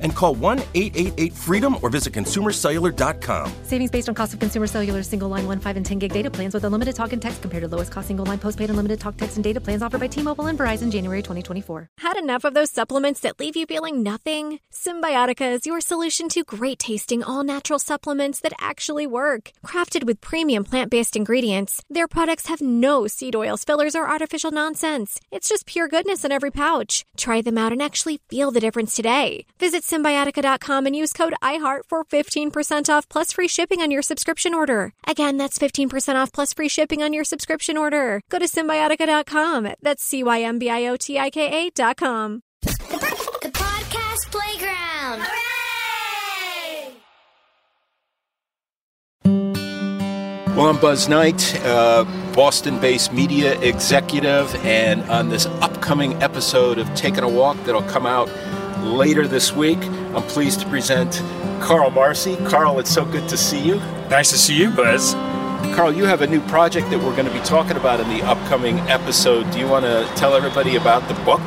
And call 1 888 freedom or visit consumercellular.com. Savings based on cost of consumer cellular single line 1, 5, and 10 gig data plans with unlimited talk and text compared to lowest cost single line postpaid unlimited talk, text, and data plans offered by T Mobile and Verizon January 2024. Had enough of those supplements that leave you feeling nothing? Cymbiotika is your solution to great tasting, all natural supplements that actually work. Crafted with premium plant based ingredients, their products have no seed oils, fillers, or artificial nonsense. It's just pure goodness in every pouch. Try them out and actually feel the difference today. Visit Cymbiotika.com and use code IHEART for 15% off plus free shipping on your subscription order. Again, that's 15% off plus free shipping on your subscription order. Go to Cymbiotika.com. That's C Y M B I O T I K A.com. The podcast playground. Hooray! Well, I'm Buzz Knight, uh, Boston based media executive, and on this upcoming episode of Taking a Walk that'll come out later this week, I'm pleased to present Carl Marci. Carl, it's so good to see you. Nice to see you, Buzz. Carl, you have a new project that we're going to be talking about in the upcoming episode. Do you want to tell everybody about the book?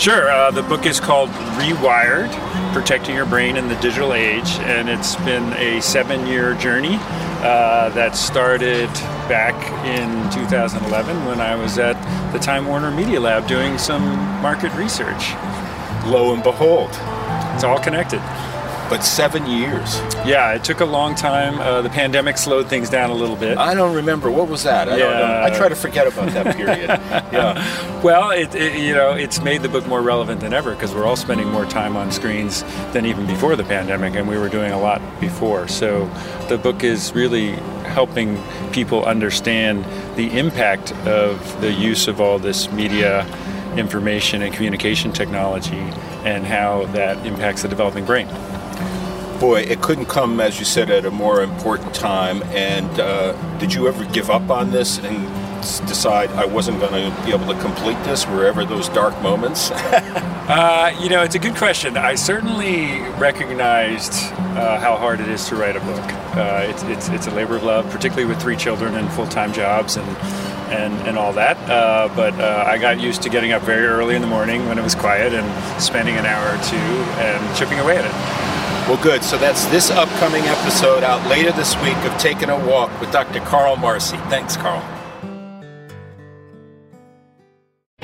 Sure. Uh, the book is called Rewired Protecting Your Brain in the Digital Age, and it's been a seven year journey uh, that started back in 2011 when I was at the Time Warner Media Lab doing some market research. Lo and behold, It's all connected. but seven years. Yeah, it took a long time. Uh, the pandemic slowed things down a little bit. I don't remember. What was that? I, don't. Yeah. I try to forget about that period. yeah. Well, it, it you know it's made the book more relevant than ever because we're all spending more time on screens than even before the pandemic, and we were doing a lot before. So the book is really helping people understand the impact of the use of all this media information and communication technology and how that impacts the developing brain. Boy, it couldn't come, as you said, at a more important time. And uh, did you ever give up on this and decide I wasn't going to be able to complete this? Wherever those dark moments? Uh, you know, it's a good question. I certainly recognized uh, how hard it is to write a book. Uh, it's, it's, it's a labor of love, particularly with three children and full time jobs and, and, and all that. Uh, but uh, I got used to getting up very early in the morning when it was quiet and spending an hour or two and chipping away at it. well, good. So that's this upcoming episode out later this week of Taking a Walk with Dr. Carl Marci. Thanks, Carl.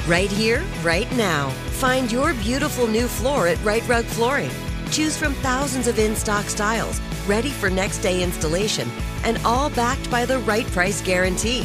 Right here, right now. Find your beautiful new floor at Rite Rug Flooring. Choose from thousands of in stock styles, ready for next day installation, and all backed by the right price guarantee.